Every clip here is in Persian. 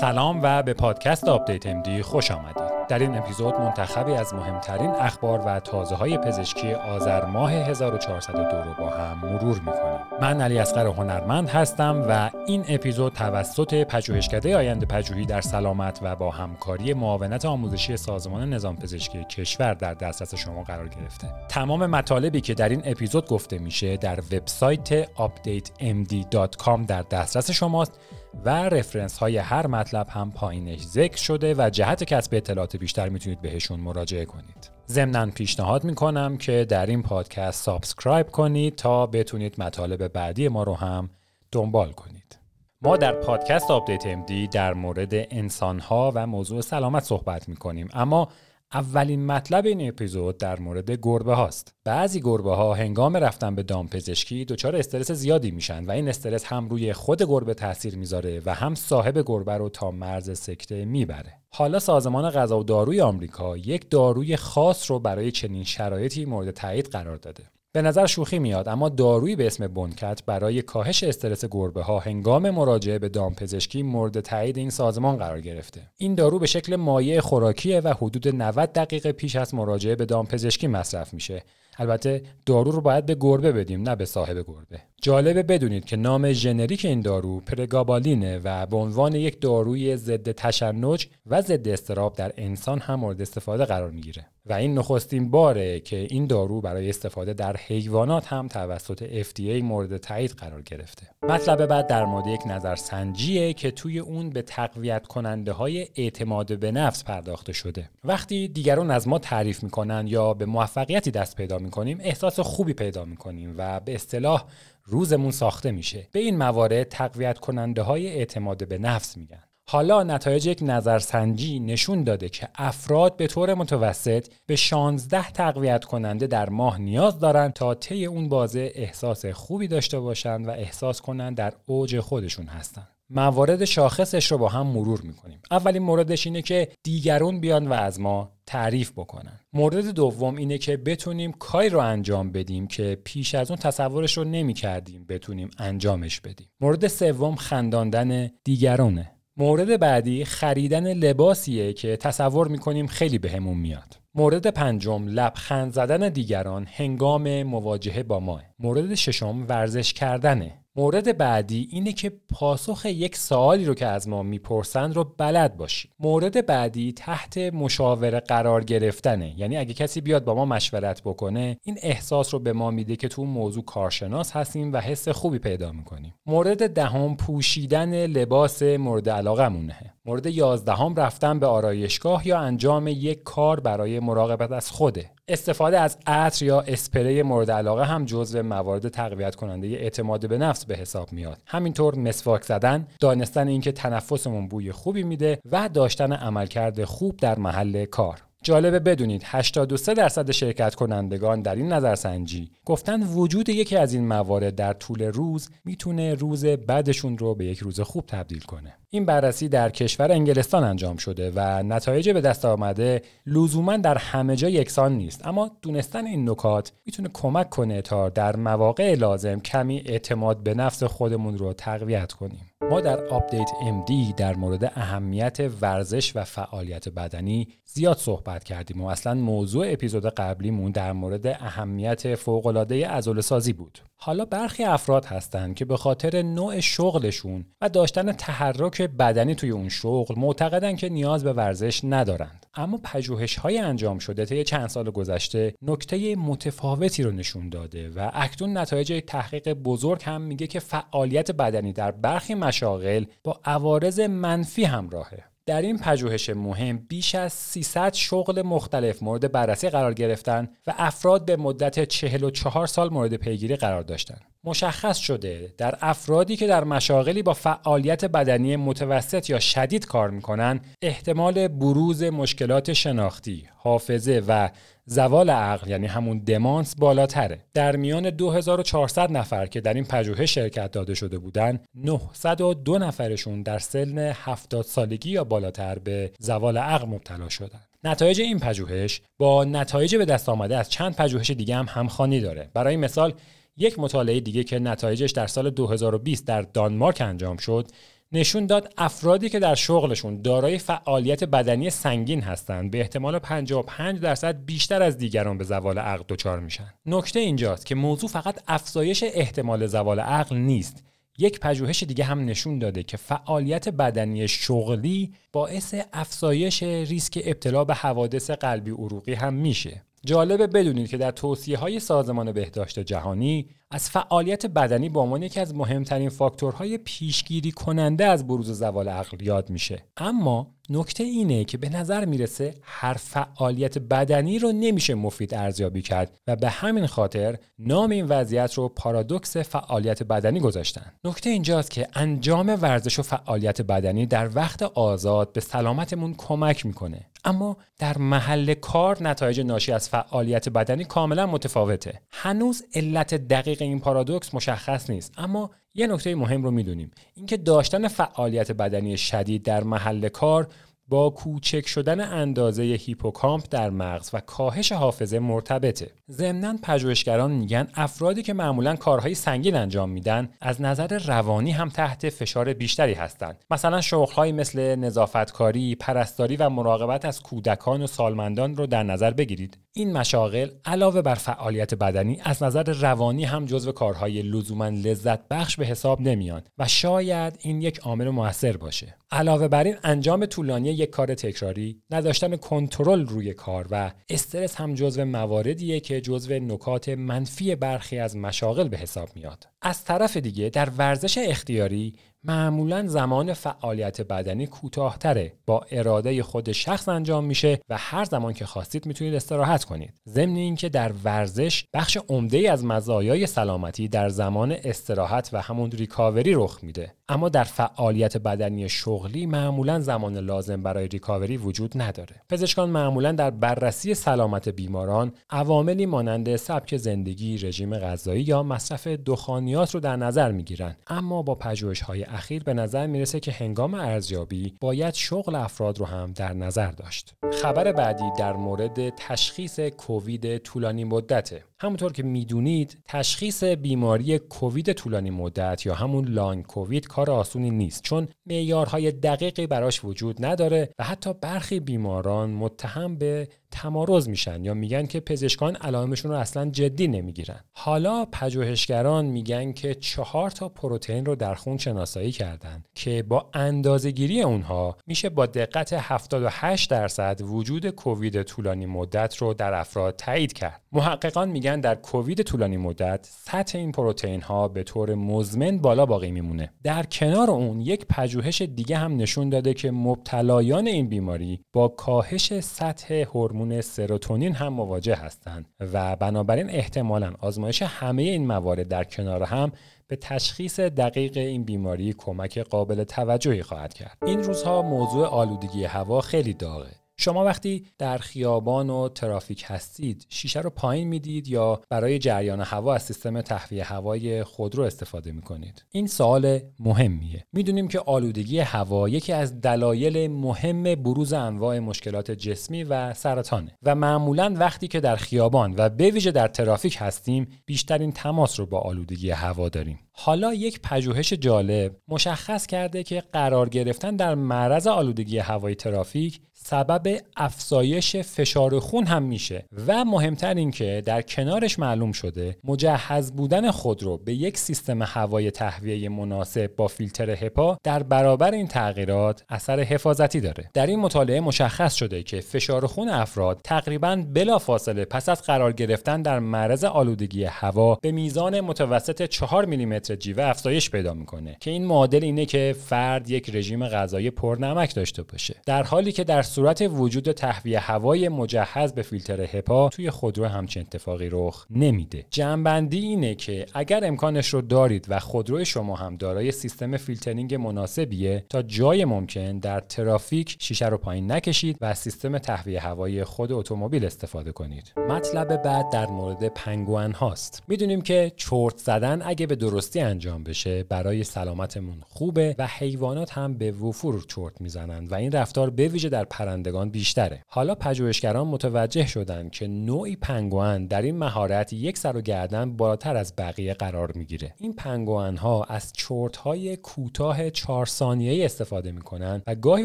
سلام و به پادکست UpdateMD خوش آمدید. در این اپیزود منتخبی از مهمترین اخبار و تازه های پزشکی آذر ماه 1402 رو با هم مرور می‌کنیم. من علی اصغر هنرمند هستم و این اپیزود توسط پژوهشکده آینده پژوهی در سلامت و با همکاری معاونت آموزشی سازمان نظام پزشکی کشور در دسترس شما قرار گرفته. تمام مطالبی که در این اپیزود گفته میشه در وبسایت updatemd.com در دسترس شماست و reference های هر مطلب هم پایینش ذکر شده و جهت کسب اطلاعات بیشتر می‌تونید بهشون مراجعه کنید. ضمنا پیشنهاد می‌کنم که در این پادکست subscribe کنید تا بتونید مطالب بعدی ما رو هم دنبال کنید. ما در پادکست UpdateMD در مورد انسانها و موضوع سلامت صحبت می‌کنیم اما اولین مطلب این اپیزود در مورد گربه هاست. بعضی گربه ها هنگام رفتن به دامپزشکی دچار استرس زیادی میشن و این استرس هم روی خود گربه تاثیر می‌ذاره و هم صاحب گربه رو تا مرز سکته می‌بره. حالا سازمان غذا و داروی آمریکا یک داروی خاص رو برای چنین شرایطی مورد تایید قرار داده. به نظر شوخی میاد اما دارویی به اسم بونکت برای کاهش استرس گربه ها هنگام مراجعه به دامپزشکی مورد تایید این سازمان قرار گرفته. این دارو به شکل مایع خوراکیه و حدود 90 دقیقه پیش از مراجعه به دامپزشکی مصرف میشه. البته دارو رو باید به گربه بدیم نه به صاحب گربه جالبه بدونید که نام ژنریک این دارو پرگابالینه و به عنوان یک داروی ضد تشنج و ضد استراب در انسان هم مورد استفاده قرار می‌گیره و این نخستین باره که این دارو برای استفاده در حیوانات هم توسط FDA مورد تایید قرار گرفته. مطلب بعد در مورد یک نظرسنجیه که توی اون به تقویت کننده های اعتماد به نفس پرداخته شده. وقتی دیگران از ما تعریف می‌کنن یا به موفقیتی دست پیدا می‌کنیم احساس خوبی پیدا می‌کنیم و به اصطلاح روزمون ساخته میشه. به این موارد تقویت کننده های اعتماد به نفس میگن. حالا نتایج یک نظرسنجی نشون داده که افراد به طور متوسط به 16 تقویت کننده در ماه نیاز دارند تا طی اون بازه احساس خوبی داشته باشند و احساس کنند در اوج خودشون هستند. موارد شاخصش رو با هم مرور می‌کنیم. اولین موردش اینه که دیگرون بیان و از ما تعریف بکنن. مورد دوم اینه که بتونیم کاری رو انجام بدیم که پیش از اون تصورش رو نمی کردیم بتونیم انجامش بدیم. مورد سوم خنداندن دیگرونه. مورد بعدی خریدن لباسیه که تصور می‌کنیم خیلی بهمون میاد. مورد پنجم لبخند زدن دیگران هنگام مواجهه با ما. مورد ششم ورزش کردنه. مورد بعدی اینه که پاسخ یک سوالی رو که از ما می‌پرسند رو بلد باشیم. مورد بعدی تحت مشاوره قرار گرفتنه. یعنی اگه کسی بیاد با ما مشورت بکنه، این احساس رو به ما میده که تو موضوع کارشناس هستیم و حس خوبی پیدا می‌کنیم. مورد دهم پوشیدن لباس مورد علاقمونه. مورد یازدهم رفتن به آرایشگاه یا انجام یک کار برای مراقبت از خوده. استفاده از عطر یا اسپری مورد علاقه هم جزو موارد تقویت کننده اعتماد به نفس به حساب میاد. همینطور مسواک زدن دانستن اینکه تنفسمون بوی خوبی میده و داشتن عملکرد خوب در محل کار. جالبه بدونید 83 درصد شرکت کنندگان در این نظرسنجی گفتن وجود یکی از این موارد در طول روز می‌تونه روز بعدشون رو به یک روز خوب تبدیل کنه. این بررسی در کشور انگلستان انجام شده و نتایج به دست آمده لزوما در همه جا یکسان نیست اما دونستن این نکات می‌تونه کمک کنه تا در مواقع لازم کمی اعتماد به نفس خودمون رو تقویت کنیم. ما در Update MD در مورد اهمیت ورزش و فعالیت بدنی زیاد صحبت کردیم و اصلا موضوع اپیزود قبلیمون در مورد اهمیت فوق‌العاده عضله سازی بود. حالا برخی افراد هستند که به خاطر نوع شغلشون و داشتن تحرک بدنی توی اون شغل معتقدن که نیاز به ورزش ندارند اما پژوهش های انجام شده طی چند سال گذشته نکته متفاوتی رو نشون داده و اکنون نتایج تحقیق بزرگ هم میگه که فعالیت بدنی در برخی مشاغل با عوارض منفی همراهه در این پژوهش مهم بیش از 300 شغل مختلف مورد بررسی قرار گرفتن و افراد به مدت 44 سال مورد پیگیری قرار داشتند. مشخص شده در افرادی که در مشاغلی با فعالیت بدنی متوسط یا شدید کار می‌کنن احتمال بروز مشکلات شناختی، حافظه و زوال عقل یعنی همون دمانس بالاتره. در میان 2400 نفر که در این پژوهش شرکت داده شده بودند 902 نفرشون در سن 70 سالگی یا بالاتر به زوال عقل مبتلا شدند نتایج این پژوهش با نتایج به دست آمده از چند پژوهش دیگه هم همخوانی داره. برای مثال یک مطالعه دیگه که نتایجش در سال 2020 در دانمارک انجام شد نشون داد افرادی که در شغلشون دارای فعالیت بدنی سنگین هستند به احتمال 55 درصد بیشتر از دیگران به زوال عقل دچار میشن نکته اینجاست که موضوع فقط افزایش احتمال زوال عقل نیست یک پژوهش دیگه هم نشون داده که فعالیت بدنی شغلی باعث افزایش ریسک ابتلا به حوادث قلبی عروقی هم میشه. جالبه بدونید که در توصیه های سازمان بهداشت جهانی از فعالیت بدنی به عنوان یکی از مهمترین فاکتورهای پیشگیری کننده از بروز زوال عقل یاد میشه اما نکته اینه که به نظر می‌رسه هر فعالیت بدنی رو نمیشه مفید ارزیابی کرد و به همین خاطر نام این وضعیت رو پارادوکس فعالیت بدنی گذاشتن. نکته اینجاست که انجام ورزش و فعالیت بدنی در وقت آزاد به سلامتمون کمک می‌کنه. اما در محل کار نتایج ناشی از فعالیت بدنی کاملا متفاوته. هنوز علت دقیق این پارادوکس مشخص نیست. اما یه نکته مهم رو می‌دونیم. اینکه داشتن فعالیت بدنی شدید در محل کار با کوچک شدن اندازه هیپوکامپ در مغز و کاهش حافظه مرتبطه. ضمناً پژوهشگران میگن افرادی که معمولا کارهای سنگین انجام میدن از نظر روانی هم تحت فشار بیشتری هستند. مثلا شغلهایی مثل نظافتکاری، پرستاری و مراقبت از کودکان و سالمندان رو در نظر بگیرید. این مشاغل علاوه بر فعالیت بدنی از نظر روانی هم جزو کارهای لزوما لذت بخش به حساب نمیان و شاید این یک عامل موثر باشه. علاوه بر این انجام طولانی یک کار تکراری، نداشتن کنترل روی کار و استرس هم جزو مواردیه که جزو نکات منفی برخی از مشاغل به حساب میاد. از طرف دیگه در ورزش اختیاری معمولا زمان فعالیت بدنی کوتاهتره. با اراده خود شخص انجام میشه و هر زمان که خواستید می‌تونید استراحت کنید. ضمن اینکه در ورزش بخش عمده از مزایای سلامتی در زمان استراحت و همون ریکاوری رخ میده. اما در فعالیت بدنی شغلی معمولا زمان لازم برای ریکاوری وجود نداره. پزشکان معمولا در بررسی سلامت بیماران عواملی مانند سبک زندگی رژیم غذایی یا مصرف دخانیات رو در نظر می‌گیرند اما با پژوهش‌های اخیر به نظر می‌رسه که هنگام ارزیابی باید شغل افراد رو هم در نظر داشت. خبر بعدی در مورد تشخیص کووید طولانی مدته. همونطور که می‌دونید تشخیص بیماری کووید طولانی مدت یا همون لانگ کووید کار آسونی نیست چون معیارهای دقیقی براش وجود نداره و حتی برخی بیماران متهم به تمارز میشن یا میگن که پزشکان علائمشون رو اصلا جدی نمی‌گیرن. حالا پژوهشگران میگن که چهار تا پروتئین رو در خون شناسایی کردن که با اندازهگیری اونها میشه با دقت 78 درصد وجود کووید طولانی مدت رو در افراد تایید کرد. محققان میگن در کووید طولانی مدت سطح این پروتئین ها به طور مزمن بالا باقی میمونه. در کنار اون یک پژوهش دیگه هم نشون داده که مبتلایان این بیماری با کاهش سطح هورمون سروتونین هم مواجه هستند و بنابراین احتمالا آزمایش همه این موارد در کنار هم به تشخیص دقیق این بیماری کمک قابل توجهی خواهد کرد. این روزها موضوع آلودگی هوا خیلی داغه. شما وقتی در خیابان و ترافیک هستید شیشه رو پایین می‌دید یا برای جریان هوا از سیستم تهویه هوای خودرو استفاده می‌کنید؟ این سوال مهمیه. می‌دونیم که آلودگی هوا یکی از دلایل مهم بروز انواع مشکلات جسمی و سرطانه و معمولا وقتی که در خیابان و به ویژه در ترافیک هستیم بیشترین تماس رو با آلودگی هوا داریم. حالا یک پژوهش جالب مشخص کرده که قرار گرفتن در معرض آلودگی هوای ترافیک سبب افزایش فشار خون هم میشه. و مهمتر اینکه در کنارش معلوم شده مجهز بودن خودرو به یک سیستم هوای تهویه مناسب با فیلتر هپا در برابر این تغییرات اثر حفاظتی داره. در این مطالعه مشخص شده که فشار خون افراد تقریبا بلا فاصله پس از قرار گرفتن در معرض آلودگی هوا به میزان متوسط 4 میلیمتر جیوه افزایش پیدا می‌کنه. که این معادل اینه که فرد یک رژیم غذایی پرنمک داشته باشه. در حالی که در صورت وجود تهویه هوای مجهز به فیلتر هپا توی خودرو همچین اتفاقی رخ نمیده. جمع‌بندی اینه که اگر امکانش رو دارید و خودرو شما هم دارای سیستم فیلترینگ مناسبیه تا جای ممکن در ترافیک شیشه رو پایین نکشید و سیستم تهویه هوای خود اتومبیل استفاده کنید. مطلب بعد در مورد پنگوئن هاست. می‌دونیم که چرت زدن اگه به درستی انجام بشه برای سلامتمون خوبه و حیوانات هم به وفور چرت می‌زنند و این رفتار به ویژه در پرندگان بیشتره. حالا پژوهشگران متوجه شدند که نوعی پنگوئن در این مهارت یک سر و گردن بالاتر از بقیه قرار می‌گیره. این پنگوئن ها از چرت های کوتاه 4 ثانیه‌ای استفاده می‌کنن و گاهی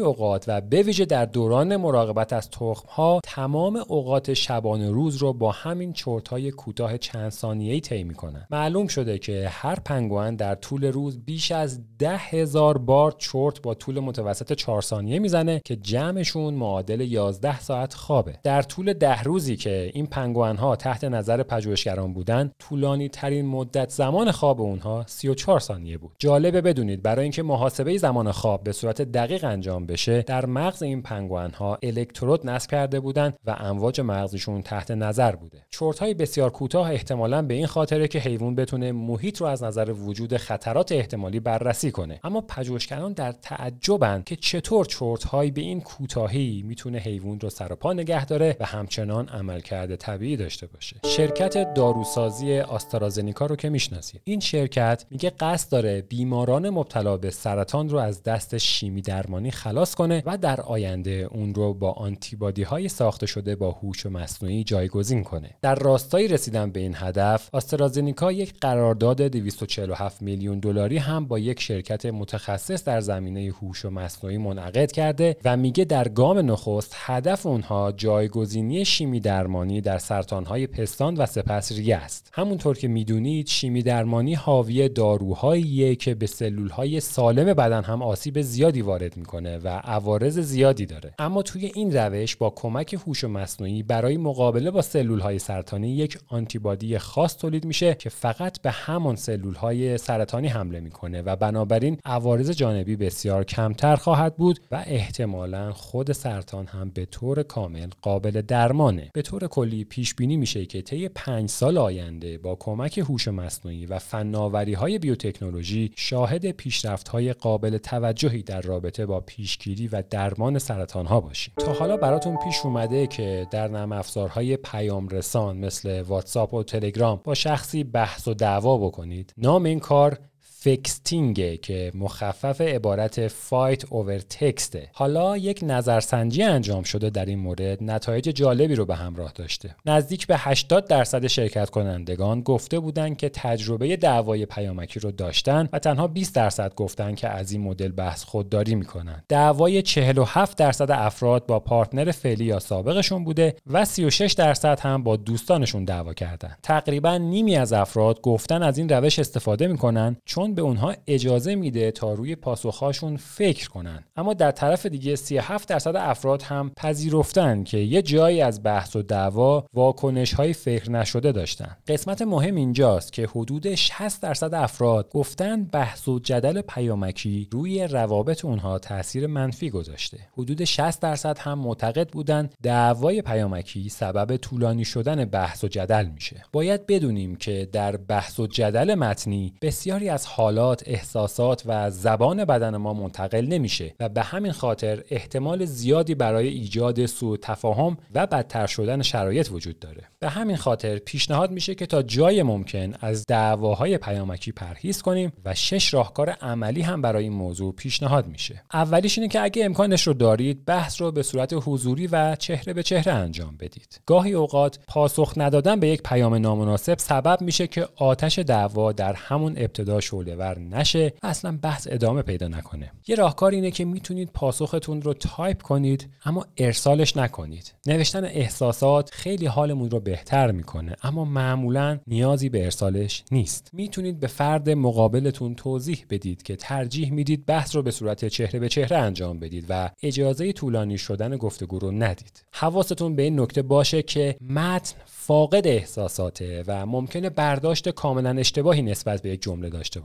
اوقات و به ویژه در دوران مراقبت از تخم ها تمام اوقات شبانه روز رو با همین چرت های کوتاه چند ثانیه‌ای طی می‌کنن. معلوم شده که هر پنگوئن در طول روز بیش از ده هزار بار چرت با طول متوسط 4 ثانیه می‌زنه که جمعشون معادل 11 ساعت خوابه. در طول ده روزی که این پنگوئن ها تحت نظر پژوهشگران بودن طولانی ترین مدت زمان خواب اونها 34 ثانیه بود. جالبه بدونید برای اینکه محاسبه زمان خواب به صورت دقیق انجام بشه در مغز این پنگوئن ها الکترود نصب کرده بودند و امواج مغزشون تحت نظر بوده. چرت های بسیار کوتاه احتمالا به این خاطره که حیوان بتونه محیط رو از نظر وجود خطرات احتمالی بررسی کنه. اما پژوهشگران در تعجبند که چطور چرت به این کوتاهی می‌تونه حیوان رو سر و پا نگه داره و همچنان عملکرد طبیعی داشته باشه. شرکت داروسازی آسترازنیکا رو که می‌شناسید. این شرکت میگه قصد داره بیماران مبتلا به سرطان رو از دست شیمی درمانی خلاص کنه و در آینده اون رو با آنتیبادی های ساخته شده با هوش مصنوعی جایگزین کنه. در راستای رسیدن به این هدف آسترازنیکا یک قرارداد 247 میلیون دلاری هم با یک شرکت متخصص در زمینه هوش مصنوعی منعقد کرده و میگه در گام نخست هدف اونها جایگزینی شیمی درمانی در سرطانهای پستان و سپس ریه است. همونطور که می‌دونید شیمی درمانی حاوی داروهاییه که به سلولهای سالم بدن هم آسیب زیادی وارد می‌کنه و عوارض زیادی داره. اما توی این روش با کمک هوش مصنوعی برای مقابله با سلولهای سرطانی یک آنتیبادی خاص تولید میشه که فقط به همان سلولهای سرطانی حمله می‌کنه و بنابراین عوارض جانبی بسیار کمتر خواهد بود و احتمالا خود سرطان هم به طور کامل قابل درمانه. به طور کلی پیش بینی میشه که طی پنج سال آینده با کمک هوش مصنوعی و فناوری های بیوتکنولوژی شاهد پیشرفت های قابل توجهی در رابطه با پیشگیری و درمان سرطان ها باشیم. تا حالا براتون پیش اومده که در نرم افزارهای پیام رسان مثل واتساپ و تلگرام با شخصی بحث و دعوا بکنید نام این کار fexting ه که مخفف عبارت fight over text ه حالا یک نظرسنجی انجام شده در این مورد. نتایج جالبی رو به همراه داشته. نزدیک به 80 درصد شرکت کنندگان گفته بودند که تجربه دعوای پیامکی رو داشتن و تنها 20 درصد گفتن که از این مدل بحث خودداری می‌کنن. دعوای 47 درصد افراد با partner فعلی یا سابقشون بوده و 36 درصد هم با دوستانشون دعوا کردن. تقریبا نیمی از افراد گفتن از این روش استفاده می‌کنن چون به اونها اجازه میده تا روی پاسخهاشون فکر کنن. اما در طرف دیگه 37 درصد افراد هم پذیرفتن که یه جایی از بحث و دعوا واکنش های فکر نشده داشتن. قسمت مهم اینجاست که حدود 60 درصد افراد گفتن بحث و جدل پیامکی روی روابط اونها تاثیر منفی گذاشته. حدود 60 درصد هم معتقد بودن دعوای پیامکی سبب طولانی شدن بحث و جدل میشه. باید بدونیم که در بحث و جدل متنی بسیاری از حالات، احساسات و زبان بدن ما منتقل نمیشه و به همین خاطر احتمال زیادی برای ایجاد سوء تفاهم و بدتر شدن شرایط وجود داره. به همین خاطر پیشنهاد میشه که تا جای ممکن از دعواهای پیامکی پرهیز کنیم و شش راهکار عملی هم برای این موضوع پیشنهاد میشه. اولیش اینه که اگه امکانش رو دارید بحث رو به صورت حضوری و چهره به چهره انجام بدید. گاهی اوقات پاسخ ندادن به یک پیام نامناسب سبب میشه که آتش دعوا در همون ابتدا شعله ور نشه اصلا بحث ادامه پیدا نکنه. یه راهکار اینه که می‌تونید پاسختون رو تایپ کنید اما ارسالش نکنید. نوشتن احساسات خیلی حالمون رو بهتر می‌کنه اما معمولا نیازی به ارسالش نیست. می‌تونید به فرد مقابلتون توضیح بدید که ترجیح می‌دید بحث رو به صورت چهره به چهره انجام بدید و اجازه طولانی شدن گفتگو رو ندید. حواستون به این نکته باشه که متن فاقد احساساته و ممکنه برداشت کاملا اشتباهی نسبت به یک جمله داشته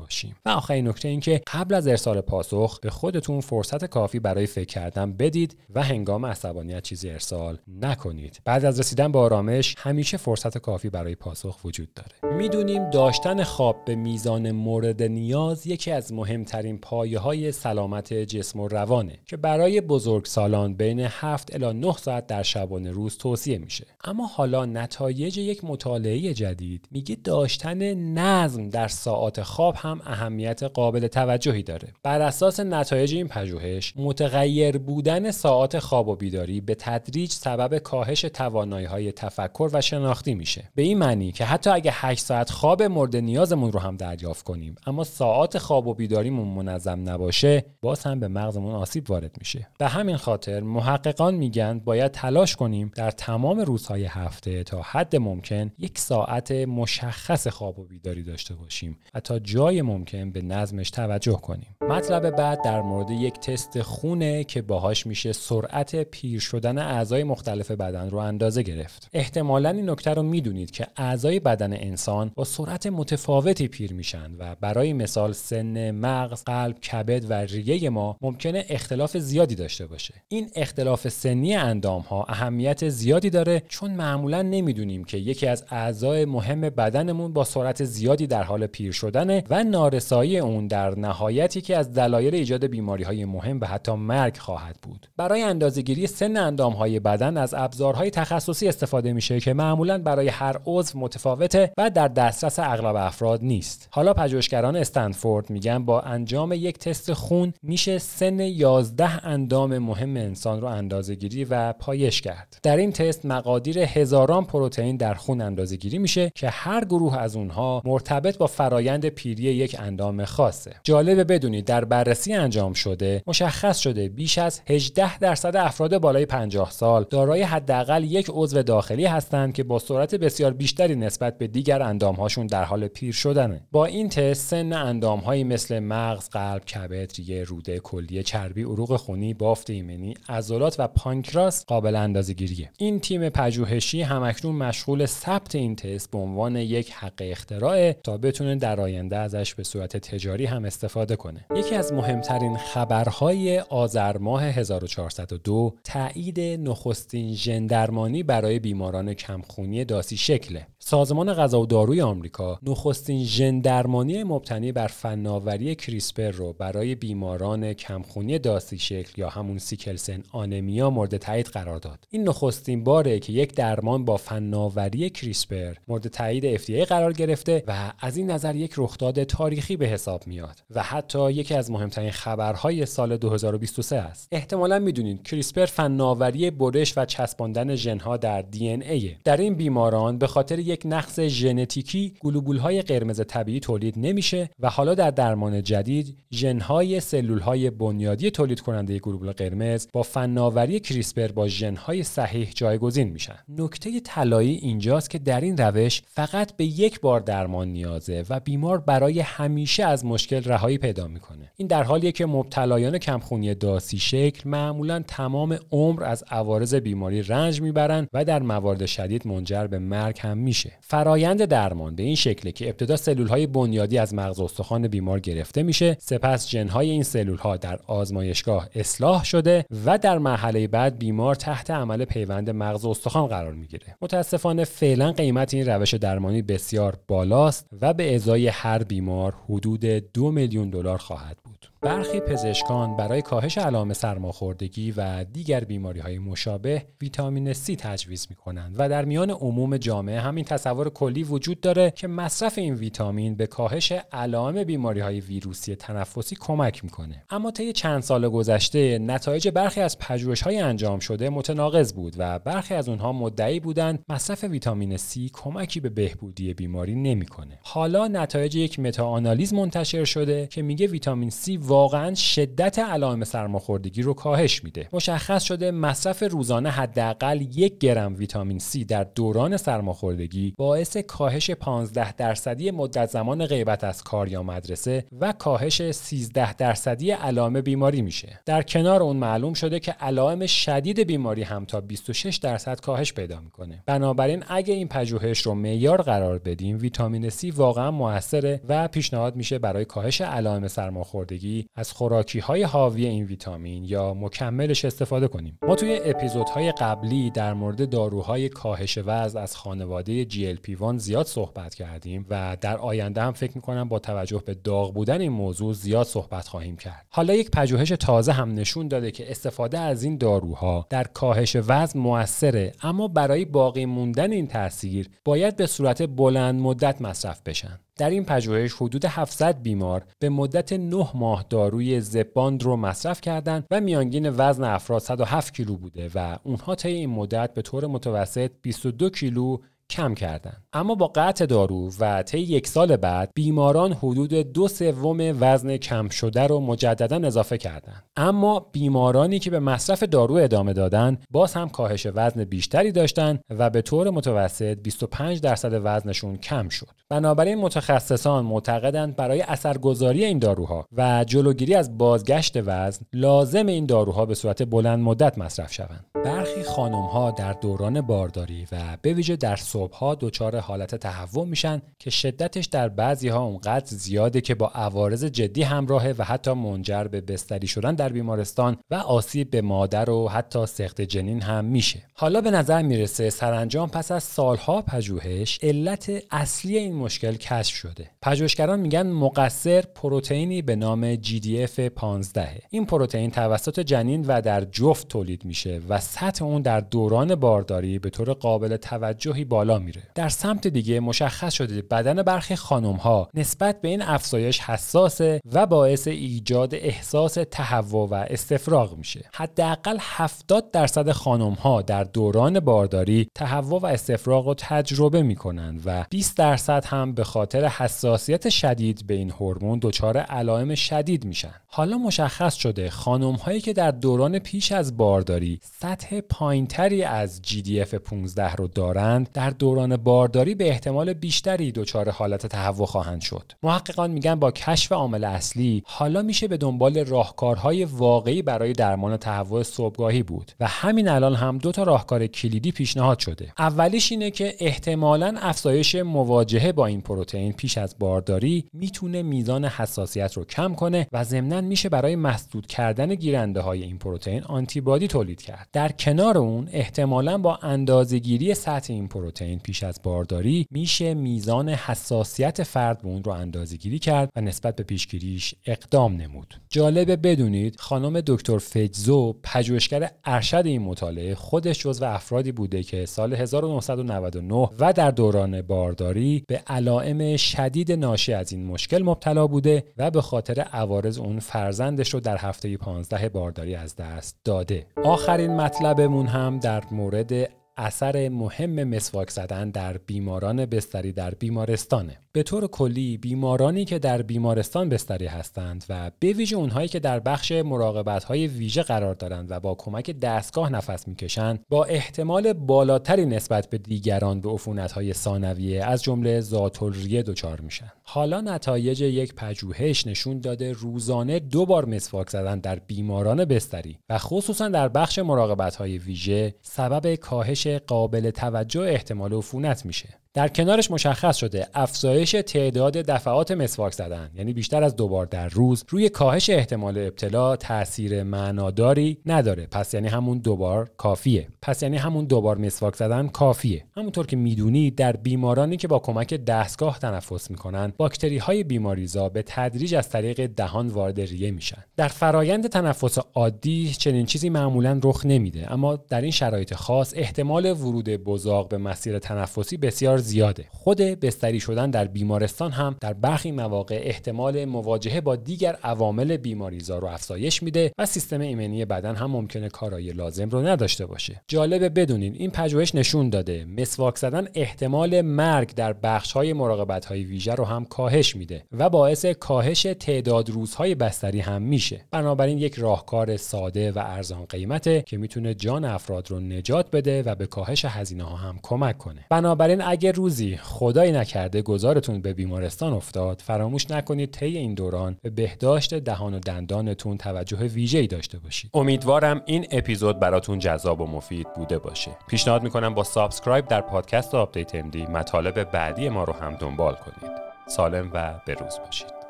و آخرین نکته این که قبل از ارسال پاسخ به خودتون فرصت کافی برای فکر کردن بدید و هنگام عصبانیت چیزی ارسال نکنید. بعد از رسیدن به آرامش همیشه فرصت کافی برای پاسخ وجود داره. می‌دونیم داشتن خواب به میزان مورد نیاز یکی از مهمترین پایه های سلامت جسم و روانه که برای بزرگ سالان بین 7 الی 9 ساعت در شبانه روز توصیه میشه. اما حالا نتایج یک مطالعه جدید میگه داشتن نظم در ساعات خواب هم اهمیت قابل توجهی داره. بر اساس نتایج این پژوهش متغیر بودن ساعات خواب و بیداری به تدریج سبب کاهش توانایی های تفکر و شناختی میشه. به این معنی که حتی اگه 8 ساعت خواب مورد نیازمون رو هم دریافت کنیم اما ساعات خواب و بیداریمون منظم نباشه باز هم به مغزمون آسیب وارد میشه. به همین خاطر محققان میگن باید تلاش کنیم در تمام روزهای هفته تا حد ممکن یک ساعت مشخص خواب و بیداری داشته باشیم و تا جای ممکن به نظمش توجه کنیم. مطلب بعد در مورد یک تست خونه که باهاش میشه سرعت پیر شدن اعضای مختلف بدن رو اندازه گرفت. احتمالا این نکته رو می‌دونید که اعضای بدن انسان با سرعت متفاوتی پیر میشن و برای مثال سن مغز قلب کبد و ریه ما ممکنه اختلاف زیادی داشته باشه. این اختلاف سنی اندام ها اهمیت زیادی داره چون معمولا نمی‌دونیم که یکی از اعضای مهم بدنمون با سرعت زیادی در حال پیر شدنه و نارسایی اون در نهایتی که از دلایل ایجاد بیماری های مهم و حتی مرگ خواهد بود. برای اندازهگیری سن اندام های بدن از ابزارهای تخصصی استفاده میشه که معمولا برای هر عضو متفاوته و در دسترس اغلب افراد نیست. حالا پژوهشگران استنفورد میگن با انجام یک تست خون میشه سن 11 اندام مهم انسان رو اندازهگیری و پایش کرد. در این تست مقادیر هزاران پروتئین در خون اندازهگیری میشه که هر گروه از اونها مرتبط با فرایند پیری یک اندام خاصه. جالبه بدونید در بررسی انجام شده مشخص شده بیش از 18 درصد افراد بالای 50 سال دارای حداقل یک عضو داخلی هستند که با سرعت بسیار بیشتری نسبت به دیگر اندامهاشون در حال پیر شدنه. با این تست سن اندامهایی مثل مغز قلب کبد ریه روده کلیه چربی عروق خونی بافت ایمنی عضلات و پانکراس قابل اندازه‌گیریه این تیم پژوهشی همکنون مشغول ثبت این تست به عنوان یک حق اختراع تا بتونه در آینده ازش به صورت تجاری هم استفاده کنه. یکی از مهمترین خبرهای آذر ماه 1402 تایید نخستین ژن درمانی برای بیماران کمخونی داسی شکله. سازمان غذا و داروی آمریکا نخستین ژن درمانی مبتنی بر فناوری کریسپر رو برای بیماران کمخونی داسی شکل یا همون سیکلسن آنمیا مورد تایید قرار داد. این نخستین باره که یک درمان با فناوری کریسپر مورد تایید FDA قرار گرفته و از این نظر یک رخداد تاریخی به حساب میاد و حتی یکی از مهمترین خبرهای سال 2023 است. احتمالا می‌دونید کریسپر فناوری برش و چسباندن ژنها در دی ای. در این بیماران به خاطر یک نقص ژنتیکی گلوبول های قرمز طبیعی تولید نمیشه و حالا در درمان جدید ژنهای سلول های بنیادی تولید کننده گلوبول قرمز با فناوری کریسپر با ژنهای صحیح جایگزین میشن. نکته طلایی اینجاست که در این روش فقط به یک بار درمان نیازه و بیمار برای همیشه از مشکل رهایی پیدا می‌کنه. این در حالیه که مبتلایان کمخونی داسی شکل معمولا تمام عمر از عوارض بیماری رنج می‌برن و در موارد شدید منجر به مرگ هم میشه. فرایند درمان به این شکله که ابتدا سلول های بنیادی از مغز استخوان بیمار گرفته میشه سپس جن های این سلول ها در آزمایشگاه اصلاح شده و در مرحله بعد بیمار تحت عمل پیوند مغز استخوان قرار می‌گیره. متاسفانه فعلا قیمت این روش درمانی بسیار بالاست و به ازای هر بیمار حدود دو میلیون دلار خواهد بود. برخی پزشکان برای کاهش علائم سرماخوردگی و دیگر بیماری های مشابه ویتامین C تجویز می کنند و در میان عموم جامعه همین تصور کلی وجود داره که مصرف این ویتامین به کاهش علائم بیماری های ویروسی تنفسی کمک می‌کنه. اما طی چند سال گذشته نتایج برخی از پژوهش های انجام شده متناقض بود و برخی از اونها مدعی بودند مصرف ویتامین C کمکی به بهبودی بیماری نمی‌کنه. حالا نتایج یک متاآنالیز منتشر شده که میگه ویتامین C واقعا شدت علائم سرماخوردگی رو کاهش میده. مشخص شده مصرف روزانه حداقل یک گرم ویتامین C در دوران سرماخوردگی باعث کاهش 15 درصدی مدت زمان غیبت از کار یا مدرسه و کاهش 13 درصدی علائم بیماری میشه. در کنار اون معلوم شده که علائم شدید بیماری هم تا 26 درصد کاهش پیدا می‌کنه. بنابراین اگه این پژوهش رو معیار قرار بدیم ویتامین C واقعا موثره و پیشنهاد میشه برای کاهش علائم سرماخوردگی از خوراکی های حاوی این ویتامین یا مکملش استفاده کنیم. ما توی اپیزودهای قبلی در مورد داروهای کاهش وزن از خانواده GLP-1 زیاد صحبت کردیم و در آینده هم فکر می‌کنم با توجه به داغ بودن این موضوع زیاد صحبت خواهیم کرد. حالا یک پژوهش تازه هم نشون داده که استفاده از این داروها در کاهش وزن موثره اما برای باقی موندن این تاثیر باید به صورت بلند مدت مصرف بشن. در این پژوهش حدود 700 بیمار به مدت 9 ماه داروی زباند رو مصرف کردند و میانگین وزن افراد 107 کیلو بوده و اونها طی این مدت به طور متوسط 22 کیلو کم کردن. اما با قطع دارو و طی یک سال بعد بیماران حدود دو سوم وزن کم شده رو مجددا اضافه کردند اما بیمارانی که به مصرف دارو ادامه دادن باز هم کاهش وزن بیشتری داشتند و به طور متوسط 25 درصد وزنشون کم شد. بنابراین متخصصان معتقدند برای اثرگذاری این داروها و جلوگیری از بازگشت وزن لازم این داروها به صورت بلند مدت مصرف شوند. برخی خانم ها در دوران بارداری و به ویژه در صبحها دچار حالت تهوع میشن که شدتش در بعضی ها اونقدر زیاده که با عوارض جدی همراهه و حتی منجر به بستری شدن در بیمارستان و آسیب به مادر و حتی سخت جنین هم میشه. حالا به نظر می‌رسه سرانجام پس از سالها پژوهش علت اصلی این مشکل کشف شده. پژوهشگران میگن مقصر پروتئینی به نام GDF15 این پروتئین توسط جنین و در جفت تولید میشه و سطح اون در دوران بارداری به طور قابل توجهی بالا میره. در سمت دیگه مشخص شده بدن برخی خانم ها نسبت به این افزایش حساسه و باعث ایجاد احساس تهوع و استفراغ میشه. حداقل 70 درصد خانم ها در دوران بارداری تهوع و استفراغ رو تجربه می‌کنن و 20 درصد هم به خاطر حساسیت شدید به این هورمون دچار علائم شدید میشن. حالا مشخص شده خانم هایی که در دوران پیش از بارداری سطح پایینتری از GDF 15 رو دارند در دوران بارداری به احتمال بیشتری دچار حالت تهوع خواهند شد. محققان میگن با کشف عامل اصلی حالا میشه به دنبال راهکارهای واقعی برای درمان تهوع صبحگاهی بود و همین الان هم دو تا راهکار کلیدی پیشنهاد شده. اولیش اینه که احتمالا افزایش مواجهه با این پروتئین پیش از بارداری می‌تونه میزان حساسیت رو کم کنه و ضمنا میشه برای مسدود کردن گیرنده های این پروتئین آنتیبادی تولید کرد. در کنار اون احتمالا با اندازهگیری سطح این پروتئین پیش از بارداری میشه میزان حساسیت فرد به اون رو اندازه گیری کرد و نسبت به پیشگیریش اقدام نمود. جالبه بدونید خانم دکتر فجزو پژوهشگر ارشد این مطالعه خودش جزو افرادی بوده که سال 1999 و در دوران بارداری به علائم شدید ناشی از این مشکل مبتلا بوده و به خاطر عوارض اون فرزندش رو در هفته 15 بارداری از دست داده. آخرین مطلبمون هم در مورد اثر مهم مسواک زدن در بیماران بستری در بیمارستانه. به طور کلی بیمارانی که در بیمارستان بستری هستند و به ویژه اونهایی که در بخش مراقبت های ویژه قرار دارند و با کمک دستگاه نفس می‌کشند با احتمال بالاتری نسبت به دیگران به عفونت های ثانویه از جمله ذات‌الریه دچار میشن. حالا نتایج یک پژوهش نشون داده روزانه دو بار مسواک زدن در بیماران بستری و خصوصا در بخش مراقبت های ویژه سبب کاهش قابل توجه احتمال عفونت میشه. در کنارش مشخص شده افزایش تعداد دفعات مسواک زدن یعنی بیشتر از دوبار در روز روی کاهش احتمال ابتلا تاثیر معناداری نداره. پس یعنی همون دوبار کافیه. پس یعنی همون دوبار مسواک زدن کافیه. همونطور که می‌دونی در بیمارانی که با کمک دستگاه تنفس می‌کنن باکتری های بیماریزا به تدریج از طریق دهان وارد ریه میشن. در فرایند تنفس عادی چنین چیزی معمولا رخ نمیده اما در این شرایط خاص احتمال ورود بزاق به مسیر تنفسی بسیار زیاده. خود بستری شدن در بیمارستان هم در برخی مواقع احتمال مواجهه با دیگر عوامل بیماریزا رو افزایش میده و سیستم ایمنی بدن هم ممکنه کارایی لازم رو نداشته باشه. جالبه بدونین این پژوهش نشون داده مسواک زدن احتمال مرگ در بخش های مراقبت های ویژه رو هم کاهش میده و باعث کاهش تعداد روزهای بستری هم میشه. بنابراین یک راهکار ساده و ارزان قیمته که می‌تونه جان افراد رو نجات بده و به کاهش هزینه ها هم کمک کنه. بنابراین اگر روزی خدایی نکرده گذارتون به بیمارستان افتاد فراموش نکنید طی این دوران به بهداشت دهان و دندانتون توجه ویژه‌ای داشته باشید. امیدوارم این اپیزود براتون جذاب و مفید بوده باشه. پیشنهاد می‌کنم با subscribe در پادکست Update MD مطالب بعدی ما رو هم دنبال کنید. سالم و بروز باشید.